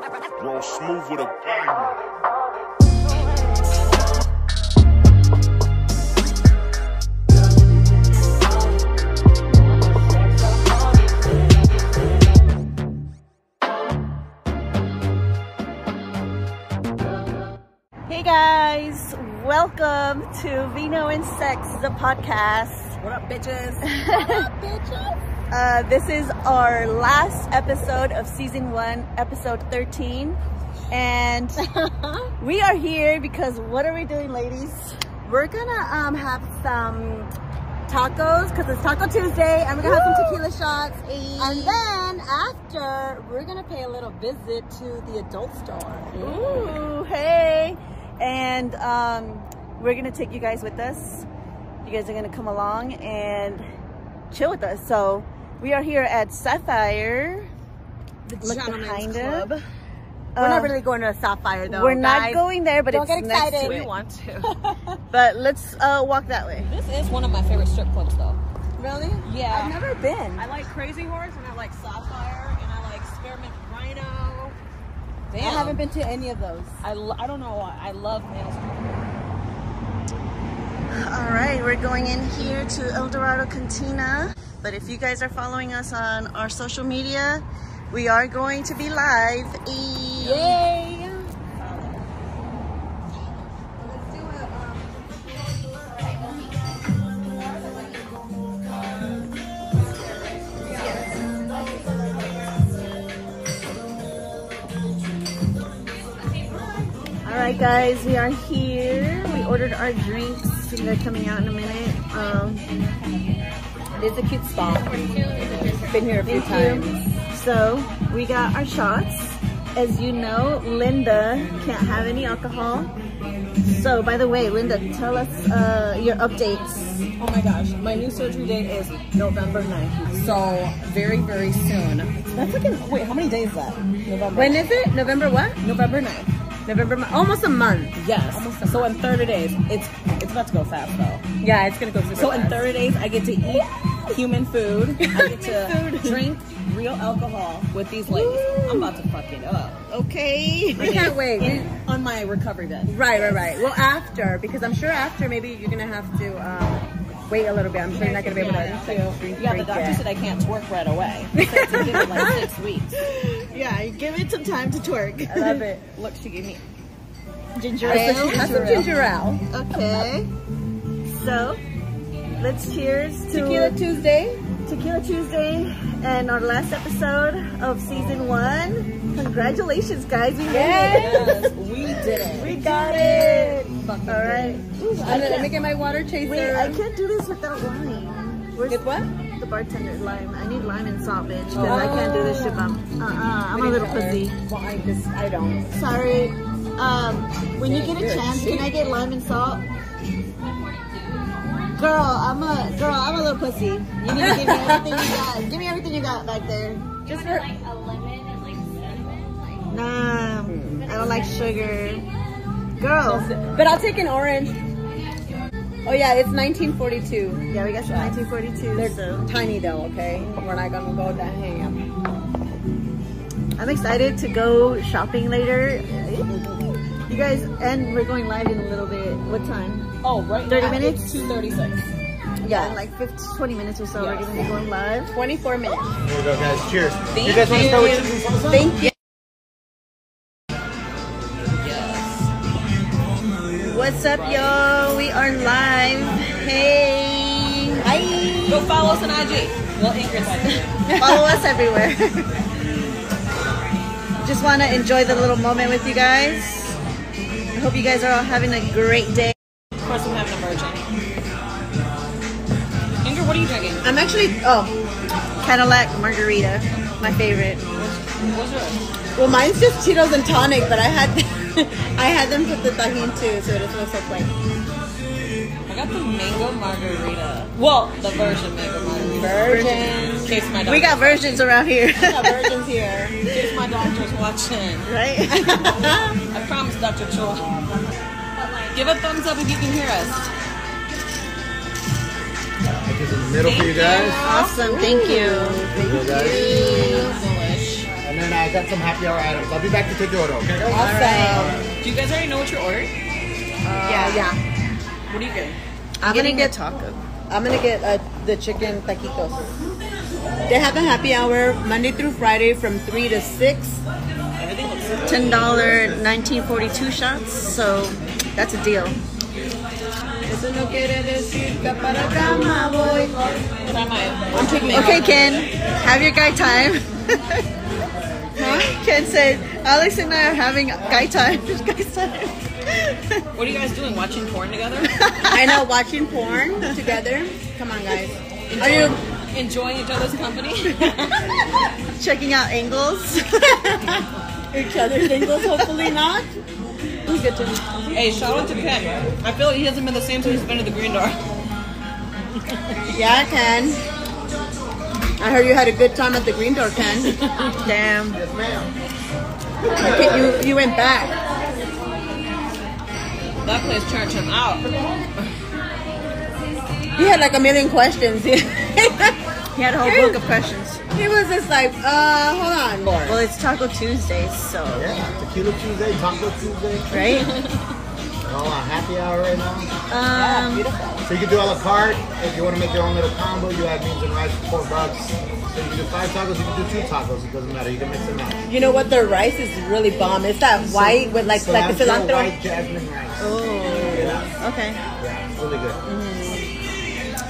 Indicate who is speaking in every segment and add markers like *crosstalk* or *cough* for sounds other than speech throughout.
Speaker 1: Roll smooth with a bang.
Speaker 2: Hey guys, welcome to Vino and Sex, the podcast.
Speaker 3: What up, bitches? *laughs*
Speaker 2: Uh, this is our last episode of season one, episode 13. And *laughs* we are here because what are we doing, ladies?
Speaker 3: We're gonna um have some tacos because it's Taco Tuesday, and we're gonna have some tequila shots. And then after, we're gonna pay a little visit to the adult store.
Speaker 2: Ooh, hey. And um, we're gonna take you guys with us. You guys are gonna come along and chill with us. So we are here at Sapphire.
Speaker 3: The
Speaker 2: Look behind
Speaker 3: Club.
Speaker 2: it.
Speaker 3: We're
Speaker 2: Uh,
Speaker 3: not really going to Sapphire though.
Speaker 2: We're not going there, but
Speaker 3: Don't
Speaker 2: it's
Speaker 3: get
Speaker 2: next
Speaker 3: excited.
Speaker 2: to
Speaker 3: We
Speaker 4: want to. *laughs*
Speaker 2: But let's uh, walk that way.
Speaker 4: this is one of my favorite strip clubs, though.
Speaker 3: Really?
Speaker 4: Yeah.
Speaker 3: I've never been.
Speaker 4: I like Crazy Horse, and I like Sapphire, and I like Spearmint Rhino. Damn.
Speaker 3: I haven't been to any of those.
Speaker 4: I, I don't know why. I love male strip clubs.
Speaker 2: All right, we're going in here to El Dorado Cantina. But if you guys are following us on our social media, we are going to be live.
Speaker 3: Yay!
Speaker 2: All right, guys, we are here. We ordered our drinks. They're coming out in a minute. Um,
Speaker 3: It is a cute spot. Been here a few
Speaker 2: Thank
Speaker 3: times.
Speaker 2: you. So we got our shots. As you know, Linda can't have any alcohol. So, by the way, Linda, tell us uh, your updates.
Speaker 4: Oh my gosh, my new surgery date is November 9th. So, very, very soon. That's like, wait, how many days is that? November.
Speaker 3: When is it? November what?
Speaker 4: November 9th.
Speaker 3: November, almost a month.
Speaker 4: Yes. Almost. So in 30 days, it's it's about to go fast though.
Speaker 3: Yeah, it's gonna go super
Speaker 4: So in 30 days, I get to eat human food. *laughs* I get to drink real alcohol with these ladies. I'm about to fuck it up.
Speaker 2: Okay.
Speaker 3: I can't wait. We-
Speaker 4: On my recovery bed.
Speaker 3: Right, right, right. Well, after, because I'm sure after maybe you're gonna have to um, wait a little bit. I'm sure you're not gonna be able to
Speaker 4: Yeah,
Speaker 3: like, drink,
Speaker 4: yeah the doctor
Speaker 3: yet.
Speaker 4: said I can't twerk right away. *laughs* To give it like six weeks.
Speaker 2: Yeah, give it some time to twerk.
Speaker 3: I love it. *laughs*
Speaker 4: Look, she gave me
Speaker 2: Ginger ale.
Speaker 3: that's some ginger ale.
Speaker 2: Okay. So, let's cheers to
Speaker 3: Tequila Tuesday.
Speaker 2: Tequila Tuesday and our last episode of season one. Congratulations, guys. We made
Speaker 4: Yes, we did
Speaker 2: it.
Speaker 4: it.
Speaker 2: We got it.
Speaker 4: Fucking
Speaker 2: All right. Ooh, I
Speaker 3: I'm gonna
Speaker 2: can't-
Speaker 3: make it my water chaser.
Speaker 2: Wait, I can't do this without lime. Where's
Speaker 3: With what?
Speaker 2: the bartender? Lime. I need lime and salt, bitch, because I can't do this shit. by- Uh-uh. I'm a little fuzzy.
Speaker 3: Well, I just, I don't.
Speaker 2: Sorry. Um, when you get a chance,
Speaker 3: cheat.
Speaker 2: can I get lime and salt? Girl, I'm a girl. I'm a little pussy. You need to give me everything you *laughs* got. Give me everything you got back there.
Speaker 3: Just for,
Speaker 5: like a lemon and like cinnamon.
Speaker 2: Like, Nah, I don't like sugar. Girl.
Speaker 3: but I'll take an orange. Oh yeah, it's 1942.
Speaker 2: Yeah, we got some 1942.
Speaker 3: They're
Speaker 2: So
Speaker 3: tiny though, okay? We're not gonna go with that ham.
Speaker 2: I'm excited to go shopping later. You guys, and we're going live in a little bit. What time?
Speaker 4: Oh, right
Speaker 2: 30
Speaker 4: now
Speaker 2: minutes?
Speaker 4: it's 236.
Speaker 2: Yeah, like 50, 20 minutes or so, we're gonna be going live.
Speaker 3: 24 minutes.
Speaker 6: Here we go, guys. Cheers.
Speaker 4: Thank
Speaker 6: you guys want to start with
Speaker 4: you.
Speaker 6: chicken salsa?
Speaker 3: Thank you.
Speaker 2: What's up, y'all? We are live. Hey. Hi.
Speaker 4: Go follow us on IG. Well, Ingrid's *laughs* IG.
Speaker 2: Follow us everywhere. Just want to enjoy the little moment with you guys. I hope you guys are all having a great day.
Speaker 4: Of course, I'm having a virgin. Ingrid, what are you drinking?
Speaker 3: I'm actually, oh,
Speaker 2: Cadillac Margarita, my favorite.
Speaker 4: What's yours?
Speaker 3: well mine's just Tito's and tonic, but I had, *laughs* I had them put the Tajín too, so it look so plain.
Speaker 4: I got the mango margarita. Well, the virgin mango margarita.
Speaker 3: Virgin.
Speaker 4: In case my doctor,
Speaker 2: We got versions around here,
Speaker 3: We got *laughs* virgins here.
Speaker 4: in case my doctor's watching.
Speaker 2: right? *laughs*
Speaker 4: I promise, Dr. Chul. Give a thumbs up if you can hear us.
Speaker 6: Like it's in the middle for you guys.
Speaker 2: awesome, thank you.
Speaker 6: There you guys.
Speaker 4: Delish.
Speaker 6: And then uh, I got some happy hour items. I'll be back to take your order, okay guys?
Speaker 3: Awesome.
Speaker 4: Do you guys already know what you ordered?
Speaker 3: yeah, yeah.
Speaker 4: What are you getting?
Speaker 3: I'm
Speaker 2: Getting
Speaker 3: gonna
Speaker 2: a
Speaker 3: get
Speaker 2: taco.
Speaker 3: I'm gonna get uh, the chicken taquitos. They have a happy hour Monday through Friday from three to six.
Speaker 4: Everything looks
Speaker 2: Ten dollar, nineteen forty two shots. So that's a deal.
Speaker 3: Eso no quiere decir que para cama voy.
Speaker 4: I'm taking
Speaker 2: Okay, Ken, have your guy time. *laughs* Ken said, Alex and I are having guy time. *laughs* guy time.
Speaker 4: What are you guys doing? Watching porn together?
Speaker 3: I know, watching porn together. Come on, guys. Are you?
Speaker 4: Enjoying each other's company? *laughs*
Speaker 2: Checking out angles.
Speaker 3: Each other's angles, hopefully not.
Speaker 2: Who's good to me?
Speaker 4: hey, shout out to Ken. I feel like he hasn't been the same since he's been at the Green Door. *laughs*
Speaker 3: Yeah, Ken. I heard you had a good time at the Green Door, Ken. *laughs*
Speaker 2: Damn.
Speaker 6: Yes, ma'am.
Speaker 3: You you went back.
Speaker 4: That place turned him out.
Speaker 3: He had like a million questions. *laughs* He
Speaker 2: had a whole book of questions.
Speaker 3: Was just like, uh, hold on.
Speaker 2: Well, it's Taco Tuesday, so
Speaker 6: Yeah, Tequila Tuesday, Taco Tuesday.
Speaker 2: right.
Speaker 6: All on happy hour right now.
Speaker 2: Um,
Speaker 6: So you can do a la carte. If you want to make your own little combo, you add beans and rice for four bucks. So you can do five tacos, you can do two tacos. It doesn't matter. You can mix them up.
Speaker 3: You know what? The rice is really bomb. It's that white with like like the cilantro.
Speaker 6: white jasmine rice.
Speaker 2: oh,
Speaker 6: Yeah,
Speaker 2: okay.
Speaker 6: yeah, it's really good.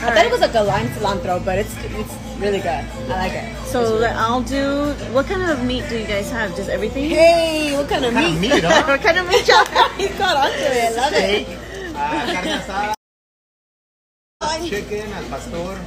Speaker 3: I thought it was like a lime cilantro, but it's it's really good. I like it.
Speaker 2: So I'll do. What kind of meat do you guys have? Just everything?
Speaker 3: Hey, what kind of
Speaker 6: Kind of
Speaker 3: meat?
Speaker 6: meat, huh? *laughs*
Speaker 2: what kind of meat y'all *laughs* have?
Speaker 3: he got onto it. Love it.
Speaker 6: Steak, uh, chicken, al pastor.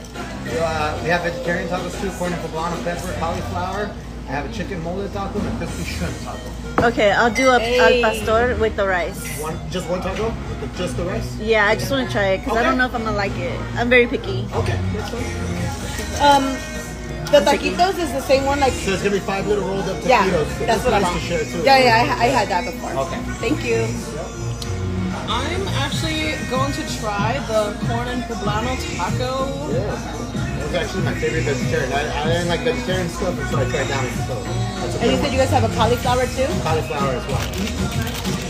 Speaker 6: We, uh, we have vegetarian tacos too, corn and poblano pepper, cauliflower. I have a chicken mole taco and a crispy shrimp taco.
Speaker 2: Okay, I'll do a
Speaker 3: Hey.
Speaker 2: al pastor with the rice.
Speaker 6: One, just one taco with just the rice.
Speaker 2: Yeah, I just want to try it because I don't know if I'm gonna like it. I'm very picky.
Speaker 6: Okay, that's fine.
Speaker 3: Um, the taquitos is the same one. Like
Speaker 6: So it's gonna be five little rolled up taquitos.
Speaker 3: yeah, that's
Speaker 6: this
Speaker 3: what I want.
Speaker 6: to share too.
Speaker 3: Yeah, yeah, I, I had that before.
Speaker 6: Okay.
Speaker 3: Thank you.
Speaker 4: I'm actually going to try the corn and poblano taco.
Speaker 6: Yeah. That was actually my favorite vegetarian. I, I didn't like vegetarian stuff, and so I tried down so that's a
Speaker 3: And
Speaker 6: good
Speaker 3: you said you guys have a cauliflower too?
Speaker 6: Cauliflower as well.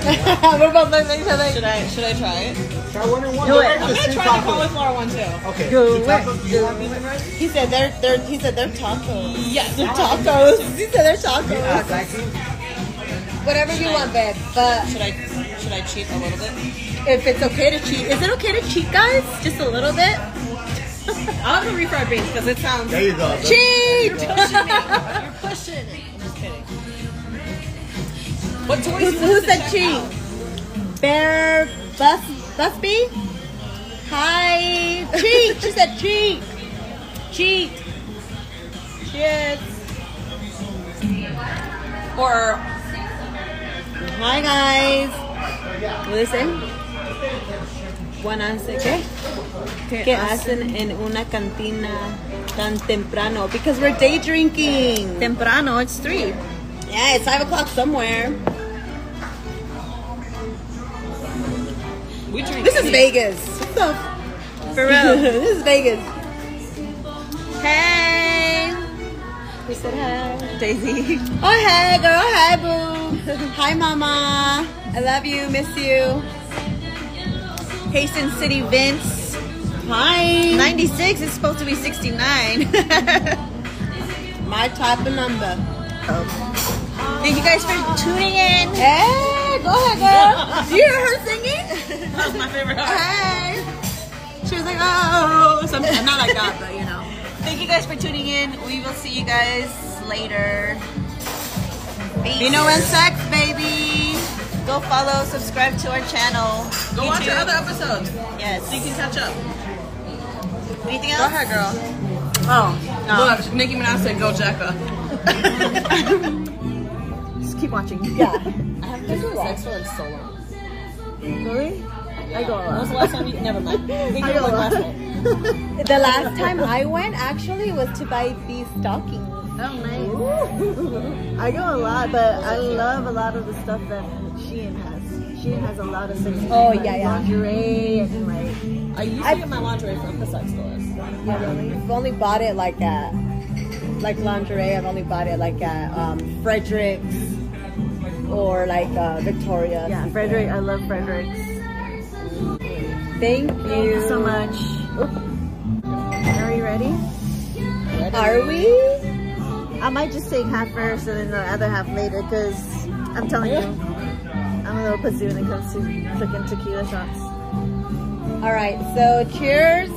Speaker 6: *laughs*
Speaker 4: Yeah.
Speaker 3: We're both looking at each other.
Speaker 4: Should I should I try it?
Speaker 6: Try one and one.
Speaker 2: Do it.
Speaker 6: They're
Speaker 4: I'm gonna
Speaker 6: two
Speaker 4: try the cauliflower one too.
Speaker 6: Okay.
Speaker 2: Do
Speaker 6: two
Speaker 2: it.
Speaker 6: Do you want beans rice?
Speaker 3: He said they're they're he said they're tacos.
Speaker 4: Yes.
Speaker 3: They're tacos. He said they're tacos.
Speaker 6: Yeah, exactly.
Speaker 3: Whatever you want, babe. But
Speaker 4: Should I should I cheat a little bit?
Speaker 3: if it's okay to cheat, is it okay to cheat, guys? Just a little bit.
Speaker 4: I'll have the refried beans because it sounds.
Speaker 6: There you go.
Speaker 3: Cheat.
Speaker 4: You're pushing it. I'm just kidding. What?
Speaker 3: Who,
Speaker 4: you
Speaker 3: who said cheat? Bear Bus Busby? Hi. Cheat. She said cheat. Cheat. Cheers.
Speaker 4: Or
Speaker 3: Hi guys. Listen. Buenas ¿qué? ¿Qué hacen en una cantina tan temprano? Because we're day drinking.
Speaker 2: Temprano, it's three.
Speaker 3: Yeah, it's five o'clock somewhere.
Speaker 4: We drink.
Speaker 3: This is
Speaker 4: tea.
Speaker 3: Vegas. What the
Speaker 2: For real. *laughs*
Speaker 3: this is Vegas.
Speaker 2: hey,
Speaker 3: We said hi?
Speaker 2: Daisy.
Speaker 3: Oh hey girl, hi boo. hi mama. I love you, miss you.
Speaker 2: Hasten City Vince.
Speaker 3: Hi.
Speaker 2: 96 is supposed to be 69. *laughs*
Speaker 3: My type of number.
Speaker 2: Thank you guys for tuning in.
Speaker 3: Hey, go ahead, girl. Do you hear her singing? *laughs*
Speaker 4: That's my favorite part.
Speaker 3: Hey. She was like, oh, something not like that, but you know.
Speaker 2: Thank you guys for tuning in. We will see you guys later. Peace.
Speaker 3: Vino and sex, baby.
Speaker 2: Go follow, subscribe to our channel.
Speaker 4: Go watch
Speaker 2: YouTube.
Speaker 4: our other episodes
Speaker 2: Yes.
Speaker 4: so you can catch up.
Speaker 2: Anything else?
Speaker 4: Go ahead, girl.
Speaker 3: Oh, no.
Speaker 4: Look, Nicki Minaj said, "Go Jacka." *laughs* *laughs*
Speaker 2: Just keep watching.
Speaker 3: Yeah.
Speaker 4: I haven't been to sex for in so long.
Speaker 2: Really? I go a
Speaker 4: When was the last time you? Never mind. *laughs* I
Speaker 2: I
Speaker 4: you
Speaker 2: go
Speaker 4: were
Speaker 2: a
Speaker 4: last
Speaker 2: lot.
Speaker 3: The last time I went actually was to buy these stockings.
Speaker 2: Oh, nice. I go a lot, but I love a lot of the stuff that Shein has. Shein has a lot of sexy
Speaker 3: Oh, yeah, yeah.
Speaker 2: lingerie and like
Speaker 4: I used to get my lingerie from the sex stores.
Speaker 3: Yeah, really. I've only bought it like at like lingerie, I've only bought it like at um, Frederick's or like uh, Victoria.
Speaker 2: Yeah, Frederick. I love Frederick's.
Speaker 3: Thank you.
Speaker 2: Thank you so much. Are you ready?
Speaker 3: Are we?
Speaker 2: I might just take half first and then the other half later because I'm telling you, I'm a little pussy when it comes to cooking tequila shots.
Speaker 3: All right. So cheers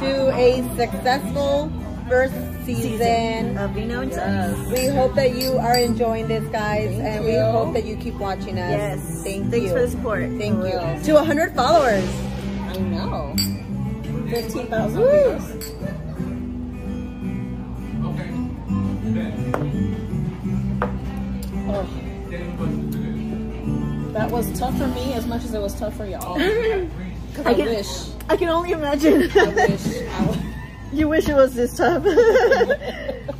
Speaker 3: to a successful first season.
Speaker 2: of Vino and Cheese.
Speaker 3: We hope that you are enjoying this, guys, and we hope that you keep watching us.
Speaker 2: Yes.
Speaker 3: Thank
Speaker 2: Thanks
Speaker 3: you.
Speaker 2: for the support.
Speaker 3: Thank
Speaker 4: For
Speaker 3: you.
Speaker 4: real.
Speaker 3: To 100 followers.
Speaker 4: I know. 15,000
Speaker 3: Woo.
Speaker 4: Oh. That was tough for me as much as it was tough for y'all. *laughs* *laughs* I,
Speaker 2: I can-
Speaker 4: wish.
Speaker 2: I can only imagine.
Speaker 4: I wish. *laughs* I w-
Speaker 2: you wish it was this tough. *laughs*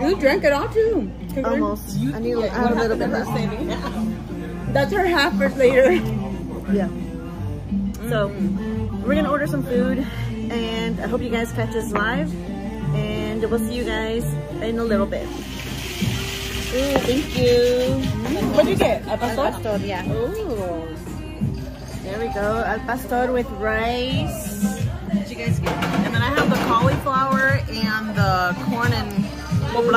Speaker 3: You drank it all too.
Speaker 2: Almost. I need
Speaker 4: yeah,
Speaker 2: I have a little bit left.
Speaker 3: That's her half first later.
Speaker 2: Yeah. So we're gonna order some food, and I hope you guys catch us live. And we'll see you guys in a little bit.
Speaker 3: Ooh, thank you. What'd you get?
Speaker 2: Al
Speaker 3: pastor?
Speaker 2: pastor, yeah.
Speaker 3: Ooh.
Speaker 2: There we go. Al pastor with rice. What did you guys get?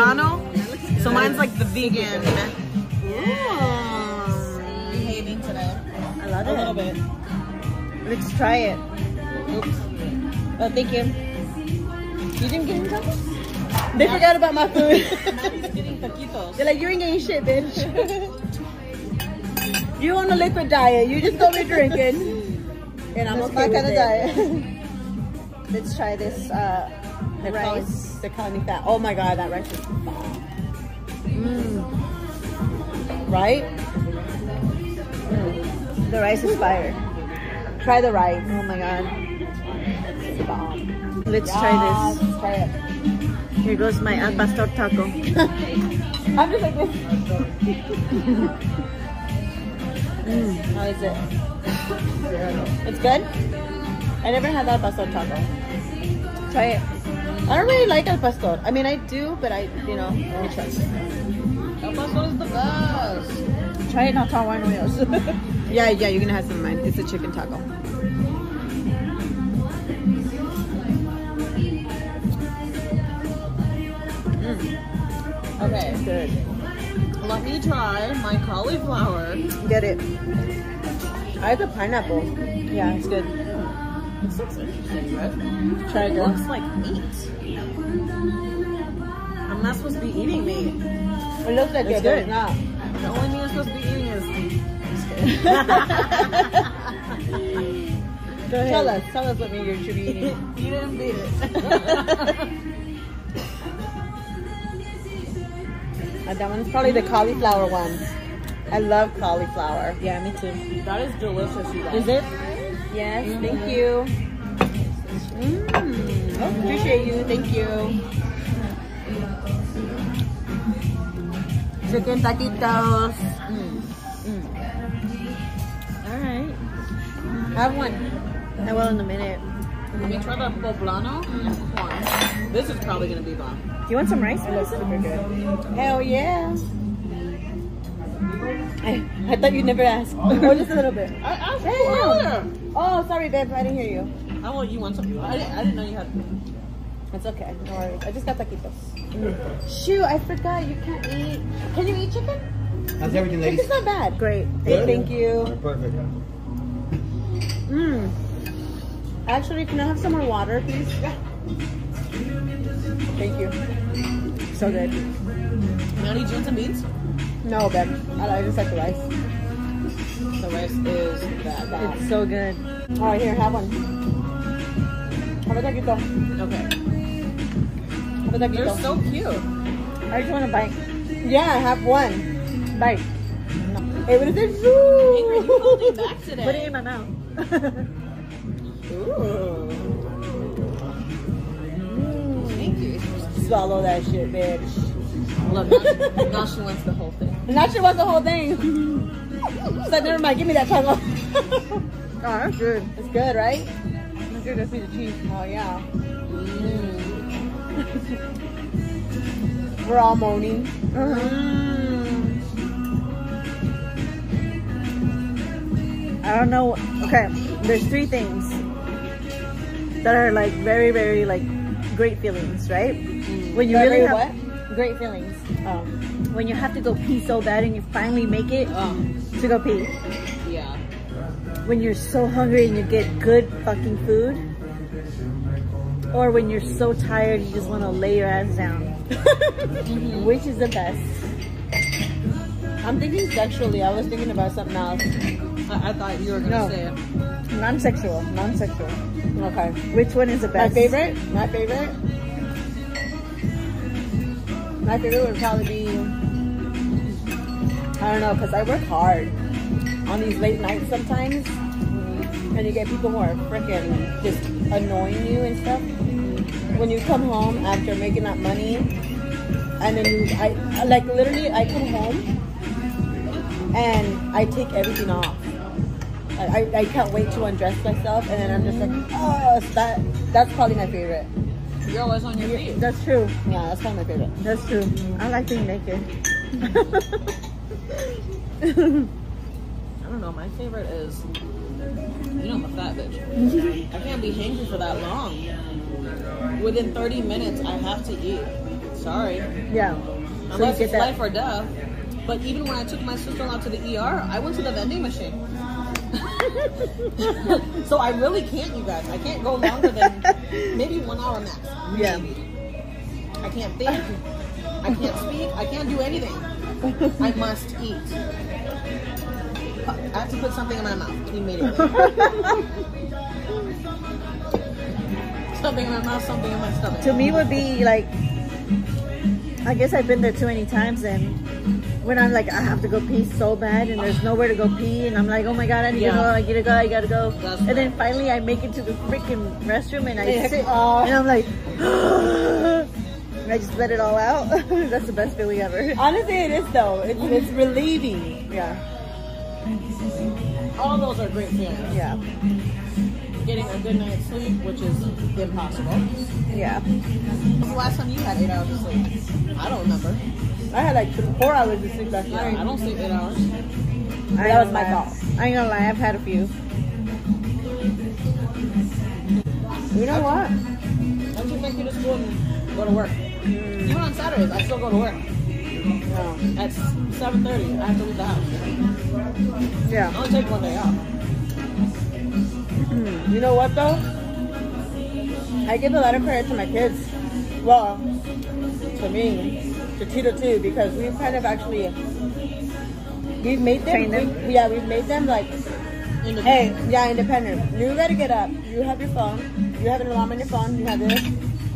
Speaker 2: So mine's like the vegan.
Speaker 4: Behaving today.
Speaker 2: I love
Speaker 4: A little bit.
Speaker 2: Let's try it.
Speaker 4: Oops.
Speaker 3: Oh, thank you.
Speaker 4: You didn't get any tacos?
Speaker 3: They forgot about my *laughs* food.
Speaker 4: Getting taquitos.
Speaker 3: They're like, you ain't getting shit, bitch. *laughs* you on a liquid diet. You just don't be drinking. And I'm
Speaker 2: That's
Speaker 3: okay
Speaker 2: my kind of diet. Let's try this uh,
Speaker 3: They're calling,
Speaker 2: rice.
Speaker 3: they're calling me fat. Oh my god, that rice is fat.
Speaker 2: Mm,
Speaker 3: Right?
Speaker 2: the rice is fire.
Speaker 3: Try the rice.
Speaker 2: Oh my god.
Speaker 3: It's bomb.
Speaker 2: Let's try
Speaker 3: Yes, Try it.
Speaker 2: this. Here goes my al pastor taco. *laughs*
Speaker 3: I'm just like this. *laughs* How is it? It's good? I never had that pastor taco.
Speaker 2: Try it.
Speaker 3: I don't really like al pastor. I mean, I do, but I, you know, I trust.
Speaker 4: El Paso is the best.
Speaker 2: Try it, not try wine wheels. *laughs*
Speaker 3: Yeah, yeah, you're gonna have some of mine. It's a chicken taco. Mm.
Speaker 4: Okay,
Speaker 2: Good.
Speaker 4: let me try my cauliflower.
Speaker 2: Get it.
Speaker 3: I like the pineapple.
Speaker 2: Yeah, it's good.
Speaker 4: This looks interesting, right?
Speaker 3: Try
Speaker 4: looks like meat. I'm not supposed to be eating meat.
Speaker 3: It looks like
Speaker 2: It's
Speaker 3: it, but
Speaker 2: good.
Speaker 3: not.
Speaker 4: The only meat I'm supposed to be eating is. *laughs* *laughs*
Speaker 2: Go ahead.
Speaker 3: Tell us, tell us what meat you should be eating. *laughs*
Speaker 4: you didn't beat it.
Speaker 3: Uh, that one's probably the cauliflower one. I love cauliflower.
Speaker 2: Yeah, me too.
Speaker 4: that is delicious, you guys.
Speaker 3: Is it? Yes, thank you. Mm, appreciate you, thank you. Chicken taquitos.
Speaker 2: All right.
Speaker 3: Have one.
Speaker 2: I will in a minute.
Speaker 4: Let me try the poblano. This is probably gonna be bomb.
Speaker 2: You want some rice?
Speaker 3: It looks super good. Hell yeah. I, I thought you'd never ask. or just a little bit.
Speaker 4: I asked
Speaker 3: Damn.
Speaker 4: you.
Speaker 3: Oh, sorry, babe. I didn't hear you.
Speaker 4: I want you want some. I didn't, I didn't know you had.
Speaker 3: It's okay. No worries. I just got taquitos. Shoot, I forgot you can't eat. Can you eat chicken?
Speaker 6: How's everything, ladies?
Speaker 3: It's not bad.
Speaker 2: Great.
Speaker 3: Hey, thank you.
Speaker 6: Perfect.
Speaker 3: Mm. Actually, can I have some more water, please? Yeah. Thank you. So good.
Speaker 4: Maddie, do you want some beans?
Speaker 3: No, babe. I, I just like the rice.
Speaker 4: The rice is that. that.
Speaker 2: It's so good.
Speaker 3: All right, here, have one. Have a taquito.
Speaker 4: Okay.
Speaker 3: Have a taquito.
Speaker 4: They're so cute.
Speaker 2: I just want to bite.
Speaker 3: yeah, have one. Bite. Hey, what is it?
Speaker 4: Ingrid, you holding back today. *laughs*
Speaker 2: Put it in my mouth.
Speaker 4: Ooh. *laughs* Thank you.
Speaker 3: Swallow that shit, bitch.
Speaker 4: Look, now she, now she wants the whole thing.
Speaker 3: Not sure what's the whole thing. *laughs* Like, never mind, give me that taco. *laughs*
Speaker 2: Oh, that's good.
Speaker 3: it's good, right?
Speaker 2: That's me the cheese.
Speaker 3: Oh, yeah. Mm. *laughs* We're all moaning.
Speaker 2: I don't know. Okay, there's three things that are like very, very like great feelings, right? When you really
Speaker 3: Very
Speaker 2: have,
Speaker 3: what? Great feelings.
Speaker 2: um, when you have to go pee so bad and you finally make it
Speaker 4: Um,
Speaker 2: to go pee.
Speaker 4: yeah.
Speaker 2: When you're so hungry and you get good fucking food, or when you're so tired you just want to lay your ass down. *laughs* Which is the best?
Speaker 3: I'm thinking sexually. I was thinking about something else.
Speaker 4: I, I thought you were gonna
Speaker 2: No.
Speaker 4: say it.
Speaker 2: Non-sexual, non-sexual.
Speaker 3: Okay.
Speaker 2: Which one is the best?
Speaker 3: My favorite? My favorite? My favorite would probably be, I don't know, because I work hard on these late nights sometimes. And you get people who are freaking just annoying you and stuff. When you come home after making that money, and then you, I, I- like literally, I come home and I take everything off. I, I, I can't wait to undress myself, and then I'm just like, oh, that that's probably my favorite.
Speaker 4: You're always on your feet.
Speaker 2: That's true.
Speaker 3: Yeah, that's probably my favorite.
Speaker 2: That's true. I like being naked. *laughs*
Speaker 4: I don't know. My favorite is, you know, I'm a fat bitch. I can't be hangry for that long. Within 30 minutes, I have to eat. Sorry.
Speaker 2: Yeah.
Speaker 4: Unless it's
Speaker 2: that-
Speaker 4: life or death. But even when I took my sister-in-law to the ER, I went to the vending machine. *laughs* *laughs* so I really can't, you guys. I can't go longer than maybe one hour max.
Speaker 2: Yeah.
Speaker 4: I can't think. I can't speak. I can't do anything. *laughs* I must eat. I have to put something in my mouth immediately. *laughs* something in my mouth, something in my stomach.
Speaker 2: To me would be like, I guess I've been there too many times and when I'm like, I have to go pee so bad and there's nowhere to go pee and I'm like, oh my God, I need
Speaker 4: Yeah.
Speaker 2: to go, I gotta go, I gotta go.
Speaker 4: That's
Speaker 2: and then finally I make it to the freaking restroom and I sit and I'm like, *gasps* *laughs* and I just let it all out. *laughs* That's the best feeling ever.
Speaker 3: Honestly, it is though. It's, it's relieving.
Speaker 2: Yeah.
Speaker 4: All those are great feelings.
Speaker 2: Yeah.
Speaker 4: Getting a good night's sleep, which is impossible.
Speaker 2: Yeah.
Speaker 4: When's the last time you had eight hours of sleep? I don't remember.
Speaker 3: I had like four hours of sleep last
Speaker 4: Yeah, I don't sleep eight hours.
Speaker 2: I
Speaker 3: That was my
Speaker 2: lie.
Speaker 3: fault.
Speaker 2: I ain't gonna lie, I've had a few.
Speaker 3: You know what?
Speaker 4: I just make you to school and go to work. Even on Saturdays, I still go to work. At 7.30, I have to leave the house.
Speaker 2: Yeah.
Speaker 4: I only take one day off.
Speaker 3: You know what though? I give a lot of credit to my kids. Well, to me, to Tito too, because we've kind of actually we've made them.
Speaker 2: Them?
Speaker 3: we- yeah, we've made them like, hey, yeah, independent. You gotta get up. You have your phone. You have an alarm on your phone. You have this.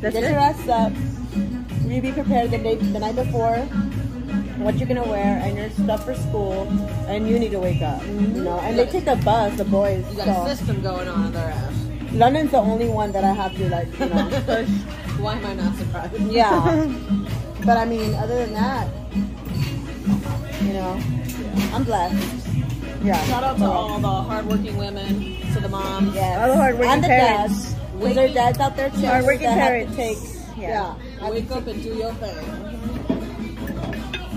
Speaker 2: That's
Speaker 3: get
Speaker 2: it.
Speaker 3: your ass up. You be prepared the day, the night before. What you're gonna wear and your stuff for school, and you need to wake up. You mm-hmm. know, and they take the bus, the boys.
Speaker 4: You got
Speaker 3: so-
Speaker 4: a system going on in their ass.
Speaker 3: London's the only one that I have to like, you know, *laughs* push.
Speaker 4: Why am I not surprised?
Speaker 3: Yeah. *laughs* but I mean, other than that, you know, I'm blessed. Yeah.
Speaker 4: Shout out to all the hardworking women, to the moms.
Speaker 3: Yes.
Speaker 2: All the hardworking
Speaker 3: and the
Speaker 2: parents.
Speaker 3: dads. Because there are dads out there too.
Speaker 2: Hardworking
Speaker 3: that have
Speaker 2: parents.
Speaker 3: to take.
Speaker 2: Yeah.
Speaker 3: Yeah.
Speaker 4: Wake up and do your thing.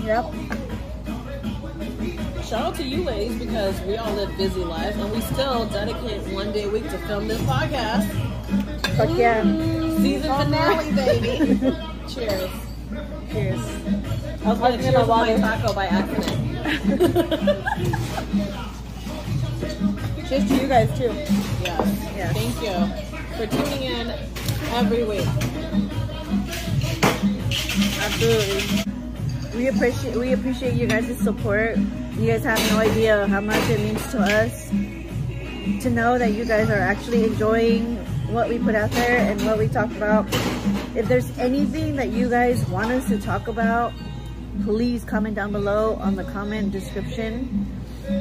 Speaker 2: Yep.
Speaker 4: Shout out to you ladies because we all live busy lives and we still dedicate one day a week to film this podcast.
Speaker 2: Fuck yeah.
Speaker 4: Season finale, baby. *laughs* Cheers.
Speaker 2: Cheers.
Speaker 4: I was going to cheers
Speaker 3: my
Speaker 4: with my
Speaker 3: water.
Speaker 4: taco by accident. *laughs*
Speaker 3: Cheers to you guys too.
Speaker 4: Yes.
Speaker 2: Yes.
Speaker 4: Thank you for tuning in every week.
Speaker 2: Absolutely. We appreciate we appreciate you guys' support. You guys have no idea how much it means to us to know that you guys are actually enjoying what we put out there and what we talk about. If there's anything that you guys want us to talk about, please comment down below on the comment description.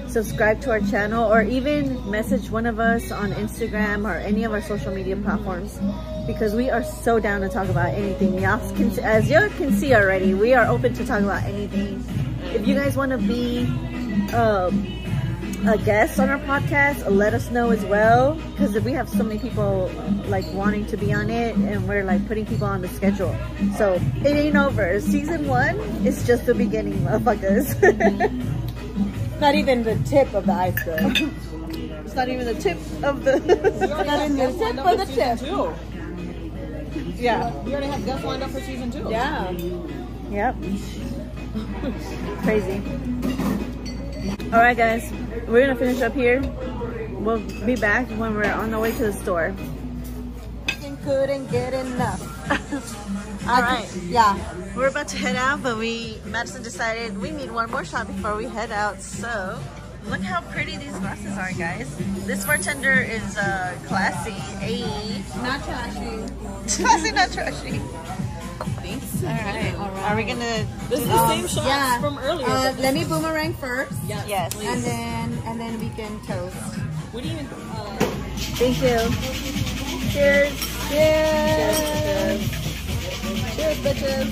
Speaker 2: Subscribe to our channel or even message one of us on Instagram or any of our social media platforms because we are so down to talk about anything. Y'all can, as y'all can see already, we are open to talk about anything. If you guys want to be um, a guest on our podcast, let us know as well. Because we have so many people like wanting to be on it, and we're like putting people on the schedule. So it ain't over. Season one is just the beginning, motherfuckers. *laughs*
Speaker 3: Not even the tip of the iceberg.
Speaker 2: it's not even the tip of the.
Speaker 3: Not even the tip of the tip.
Speaker 4: Two.
Speaker 3: Yeah.
Speaker 4: We already have guests lined up for season two.
Speaker 3: Yeah.
Speaker 2: Yep. Crazy. All right, guys, we're gonna finish up here. We'll be back when we're on the way to the store.
Speaker 3: Couldn't get enough. *laughs*
Speaker 2: All right,
Speaker 3: Yeah.
Speaker 2: we're about to head out, but we Madison decided we need one more shot before we head out. So look how pretty these glasses are, guys. This bartender is uh, classy. Ayy.
Speaker 3: Not trashy. *laughs*
Speaker 2: classy, not trashy.
Speaker 4: Thanks.
Speaker 2: All right. Alright. Are we gonna?
Speaker 4: This is the same shots
Speaker 3: yeah.
Speaker 4: from earlier.
Speaker 3: Uh, let me boomerang first,
Speaker 4: yes.
Speaker 2: Yes.
Speaker 4: please.
Speaker 3: and then and then we can toast.
Speaker 4: What do you even? Uh,
Speaker 2: Thank you. Cheers.
Speaker 3: Cheers.
Speaker 2: Cheers, bitches.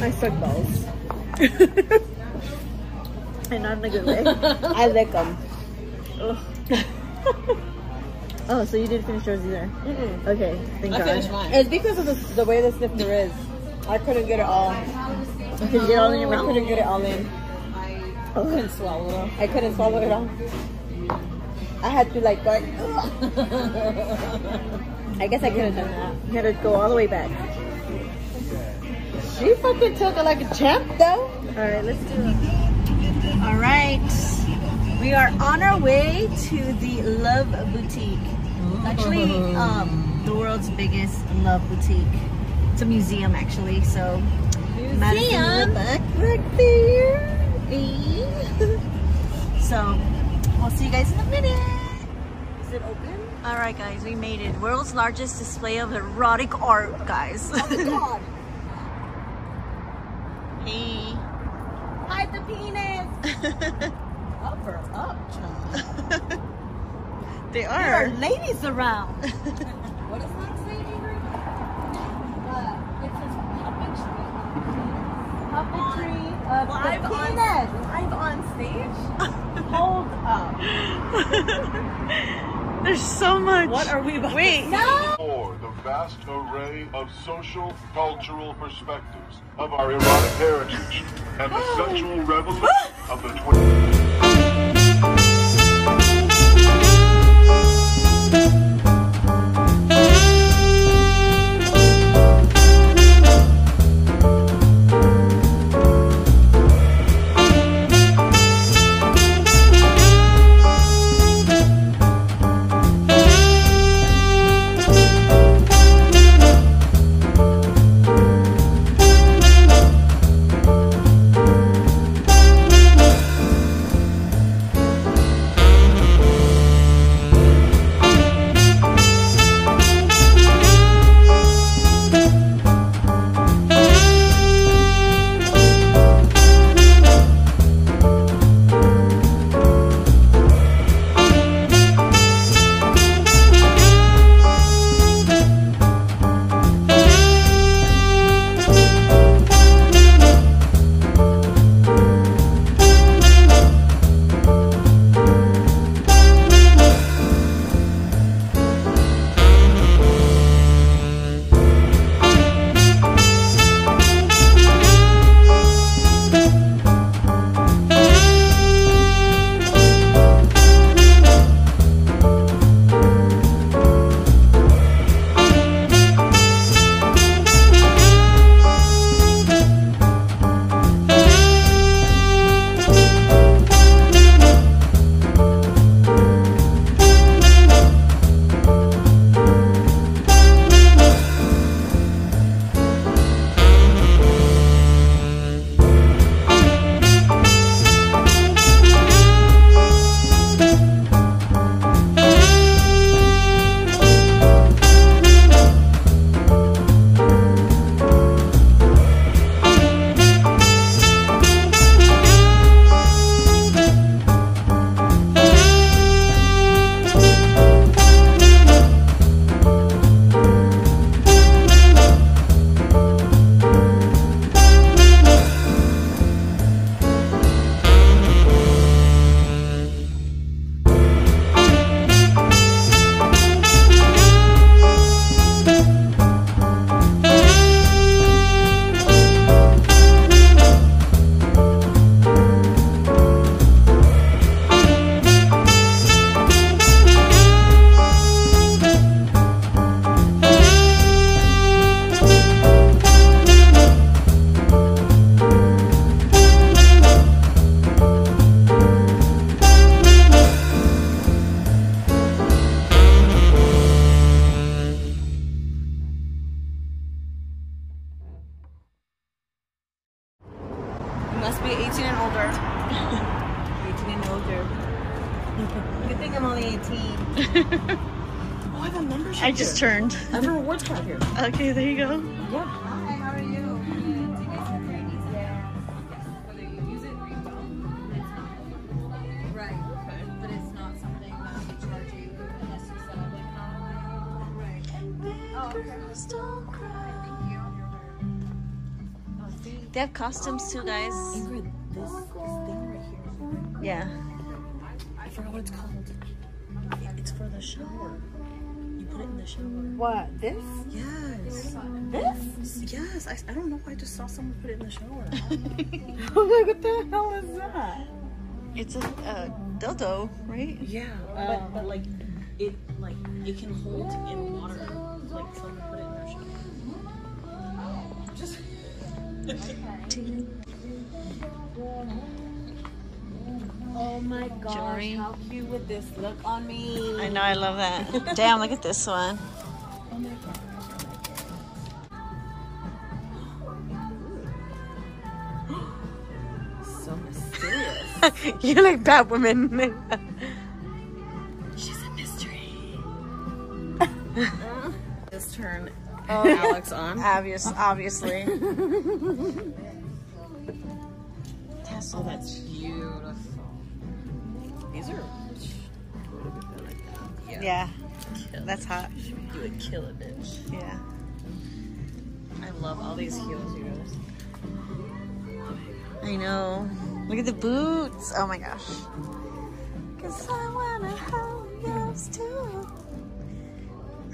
Speaker 2: I suck balls. *laughs* and not in a good way. *laughs*
Speaker 3: I lick them.
Speaker 2: Oh, so you didn't finish yours either? Okay, thank
Speaker 4: I
Speaker 2: God.
Speaker 3: It's because of the, the way the snifter is. I couldn't get it all.
Speaker 2: Did you get it all in
Speaker 3: I couldn't get it all in.
Speaker 4: I couldn't swallow it all.
Speaker 3: I couldn't swallow it all. I had to like, like *laughs* I guess I could have done that.
Speaker 2: You had to go all the way back.
Speaker 3: She fucking took it like a champ though.
Speaker 2: All right, let's do it. All right, we are on our way to the Love Boutique. Actually, *laughs* um, the world's biggest love boutique. It's a museum, actually. So, Madison in the back, back there. *laughs* So, we'll see you guys in a minute.
Speaker 3: Is it open?
Speaker 2: All right, guys, we made it. World's largest display of erotic art, guys.
Speaker 3: Oh my *laughs* God.
Speaker 2: hey.
Speaker 3: Hide the penis. *laughs*
Speaker 4: Up or up, John.
Speaker 2: They are.
Speaker 3: There
Speaker 2: are
Speaker 3: ladies around.
Speaker 4: What is that saying, Avery?
Speaker 3: Uh, it says puppetry. Puppetry of
Speaker 2: Live
Speaker 3: the
Speaker 2: on-
Speaker 3: penis.
Speaker 2: Live on stage? *laughs*
Speaker 3: Hold up. *laughs*
Speaker 2: There's so much.
Speaker 4: What are we about
Speaker 2: Wait.
Speaker 3: No.
Speaker 1: For the vast array of social, cultural perspectives of our erotic heritage and the *gasps* sexual revolution of the 20th.
Speaker 2: They have costumes too, guys.
Speaker 4: Ingrid, this, this thing right here.
Speaker 2: Yeah.
Speaker 4: I forgot what it's called. It's for the shower. You put it in the shower.
Speaker 3: What? This?
Speaker 4: Yes.
Speaker 3: This?
Speaker 4: Yes. I, I don't know. why I just saw someone put it in the shower. *laughs*
Speaker 3: what the hell is that?
Speaker 2: It's a uh, dildo, right?
Speaker 4: yeah. but, but like, it like it can hold in water. Like someone
Speaker 3: Oh my gosh,
Speaker 2: Jewelry.
Speaker 3: how cute would this look on me?
Speaker 2: I know, I love that. *laughs* Damn, look at this one.
Speaker 4: So *laughs* mysterious.
Speaker 2: You're like bad women.
Speaker 4: She's a mystery. *laughs* Just turn Um, Alex on.
Speaker 2: Obvious, obviously.
Speaker 4: Oh, that's beautiful. These are. Yeah.
Speaker 2: Yeah, that's hot.
Speaker 4: You would kill a bitch.
Speaker 2: Yeah.
Speaker 4: I love all these heels, you guys.
Speaker 2: I know. Look at the boots. Oh my gosh. Cause I wanna hold yours too.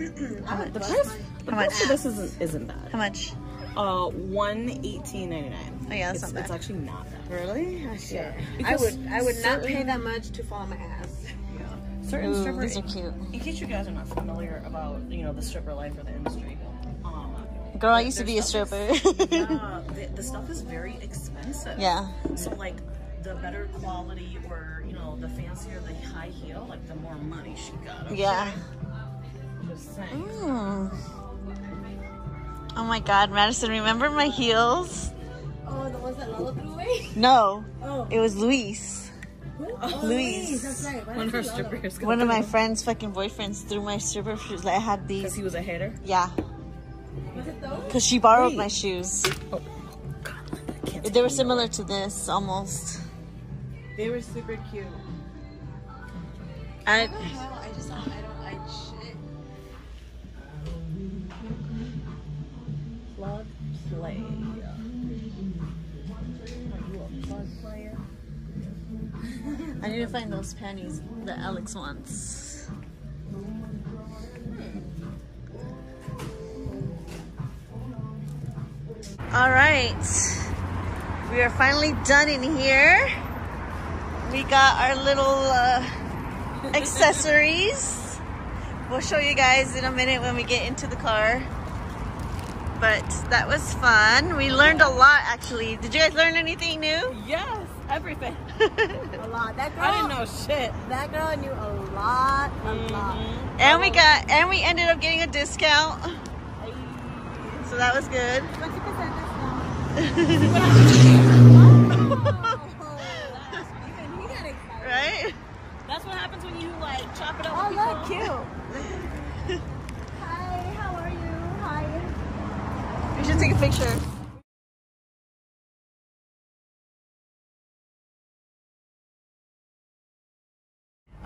Speaker 2: *clears throat* How much?
Speaker 4: The price, the
Speaker 2: How
Speaker 4: price
Speaker 2: much?
Speaker 4: for this isn't isn't bad.
Speaker 2: How much?
Speaker 4: Uh, one eighteen ninety nine.
Speaker 2: Oh yeah, that's
Speaker 4: It's,
Speaker 2: not
Speaker 4: it's actually not bad.
Speaker 2: Really? Oh, shit.
Speaker 3: I
Speaker 4: Because
Speaker 3: would I would not pay that much to fall on my ass. Yeah.
Speaker 4: Certain
Speaker 2: Ooh,
Speaker 4: strippers.
Speaker 2: are cute.
Speaker 4: In case you guys are not familiar about you know the stripper life or the industry, um,
Speaker 2: Girl, I used to be a stripper.
Speaker 4: is- *laughs* yeah, *laughs* the, the stuff is very expensive.
Speaker 2: yeah.
Speaker 4: So like the better quality or you know the fancier the high heel, like the more money she got. okay?
Speaker 2: Yeah.
Speaker 4: Just saying.
Speaker 2: Mm. Oh my god, Madison, remember my heels?
Speaker 3: Oh, the ones that Lolo threw away?
Speaker 2: No,
Speaker 3: Oh.
Speaker 2: it was Luis.
Speaker 3: Oh,
Speaker 2: Luis.
Speaker 3: That's right.
Speaker 4: One of her
Speaker 3: I say Lolo?
Speaker 4: strippers.
Speaker 2: One of my friends' fucking boyfriends threw my stripper shoes. Like I had these.
Speaker 4: Because
Speaker 2: these.
Speaker 4: he was a hater.
Speaker 2: Yeah,
Speaker 3: Was it those?
Speaker 2: because she borrowed
Speaker 4: Wait.
Speaker 2: my shoes.
Speaker 4: God, I can't
Speaker 2: They were similar to this almost.
Speaker 3: They were super cute.
Speaker 2: I
Speaker 3: Hell, I just I
Speaker 4: play. *laughs*
Speaker 2: I need to find those panties that Alex wants. All right, we are finally done in here. We got our little uh, *laughs* accessories. We'll show you guys in a minute when we get into the car. But that was fun. We learned a lot actually. Did you guys learn anything new?
Speaker 4: Yes, everything. *laughs*
Speaker 3: A lot. That girl
Speaker 4: I didn't know shit.
Speaker 3: that girl knew a lot, a mm-hmm. lot.
Speaker 2: And we got and we ended up getting a discount. So that was good.
Speaker 3: Twenty percent *laughs* discount. Even he got excited.
Speaker 2: right?
Speaker 4: That's what happens when you like chop it up.
Speaker 3: Oh, look, cute. Hi, how are you? Hi.
Speaker 2: We should take a picture.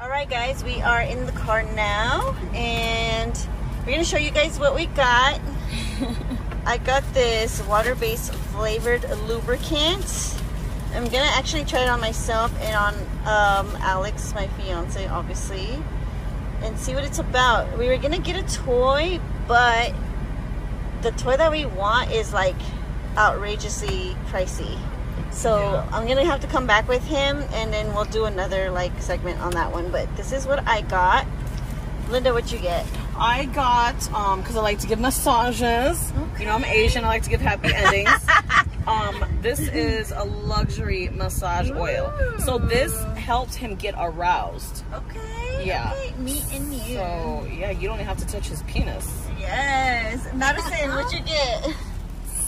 Speaker 2: All right, guys, we are in the car now, and we're gonna show you guys what we got. *laughs* I got this water-based flavored lubricant. I'm gonna actually try it on myself and on um, Alex, my fiance, obviously, and see what it's about. We were gonna get a toy, but the toy that we want is like outrageously pricey. So I'm gonna have to come back with him and then we'll do another like segment on that one. But this is what I got. Linda, what you get?
Speaker 4: I got um because I like to give massages. You know I'm Asian. I like to give happy endings. *laughs* um, this is a luxury massage oil. So this helps him get aroused.
Speaker 2: Okay.
Speaker 4: Yeah.
Speaker 2: Okay. Me and you.
Speaker 4: So yeah, you don't even have to touch his penis.
Speaker 2: yes. Madison, *laughs* what you get?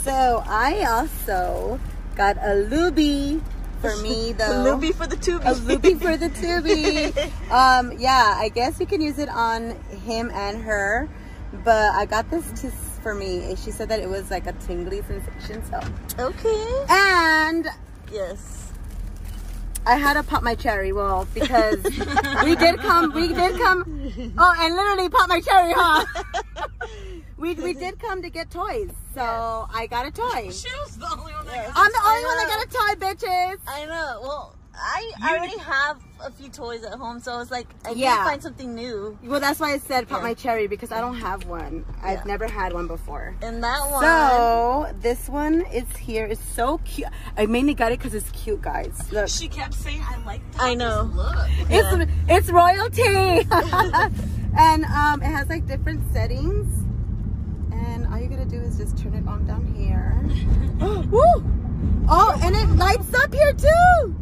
Speaker 3: So I also got a Luby for me *laughs* though.
Speaker 2: A loopy for the tubie.
Speaker 3: A loopy for the tubie. *laughs* um, yeah, I guess you can use it on him and her, but I got this to for me. And she said that it was like a tingly sensation. So
Speaker 2: Okay.
Speaker 3: and
Speaker 2: Yes.
Speaker 3: I had to pop my cherry. Well, because we did come, we did come. Oh, and literally pop my cherry, huh? *laughs* we we did come to get toys, so I got a toy.
Speaker 4: She was the only one that
Speaker 3: I'm the only one that got a toy, bitches.
Speaker 2: I know. Well, I, I already have a few toys at home, so I was like, I need to find something new.
Speaker 3: Well, that's why I said pop
Speaker 2: Yeah.
Speaker 3: my cherry because I don't have one. I've
Speaker 2: Yeah.
Speaker 3: never had one before.
Speaker 2: And that one.
Speaker 3: So this one is here. It's so cute. I mainly got it because it's cute, guys. Look,
Speaker 4: She kept saying, I like that.
Speaker 2: I know.
Speaker 4: Look.
Speaker 3: it's it's royalty, *laughs* and um, it has like different settings. And all you gotta do is just turn it on down here. *gasps* Woo! Oh, and it lights up here too.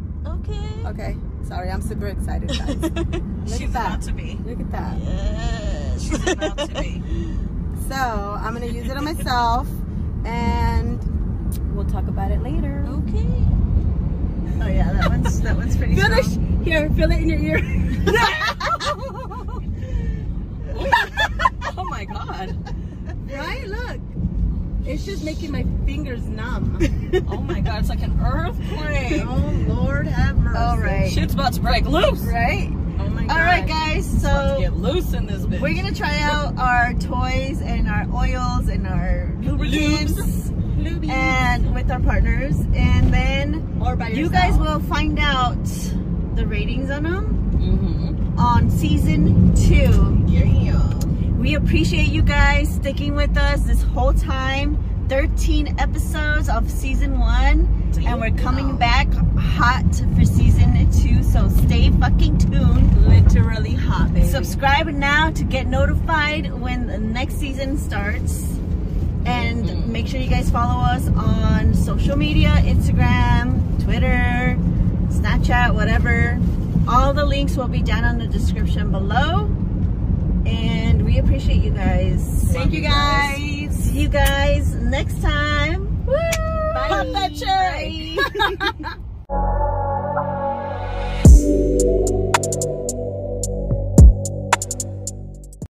Speaker 2: Okay.
Speaker 3: Okay, sorry, I'm super excited, guys. *laughs* Look
Speaker 4: She's
Speaker 3: at that.
Speaker 4: about to be.
Speaker 3: Look at that.
Speaker 2: Yes.
Speaker 4: She's about to be. *laughs*
Speaker 3: So I'm gonna use it on myself, and we'll talk about it later.
Speaker 2: Okay. Oh yeah, that one's that one's pretty
Speaker 3: Feel
Speaker 2: strong.
Speaker 3: here, feel it in your ear. *laughs*
Speaker 4: Oh my god.
Speaker 3: right? Look, it's just making my fingers numb. *laughs*
Speaker 4: Oh my god, it's like an earthquake. *laughs*
Speaker 3: oh Lord, have mercy.
Speaker 2: All right.
Speaker 4: Shit's about to break loose.
Speaker 2: Right.
Speaker 3: Oh my God.
Speaker 2: All right, guys. So
Speaker 4: Get loose in this bitch.
Speaker 2: we're gonna try out *laughs* our toys and our oils and our lubricants and with our partners, and then
Speaker 3: Or by
Speaker 2: you guys will find out the ratings on them
Speaker 4: Mm-hmm.
Speaker 2: on season two.
Speaker 4: Yeah.
Speaker 2: We appreciate you guys sticking with us this whole time. 13 episodes of season one, and we're coming back hot for season two. So stay fucking tuned.
Speaker 3: literally hot, baby.
Speaker 2: Subscribe now to get notified when the next season starts. And mm-hmm. make sure you guys follow us on social media Instagram, Twitter, Snapchat, whatever. All the links will be down in the description below. And we appreciate you guys.
Speaker 3: Thank you guys.
Speaker 2: See you guys next time. Woo!
Speaker 3: Bye.
Speaker 2: Pop that cherry. *laughs* *laughs*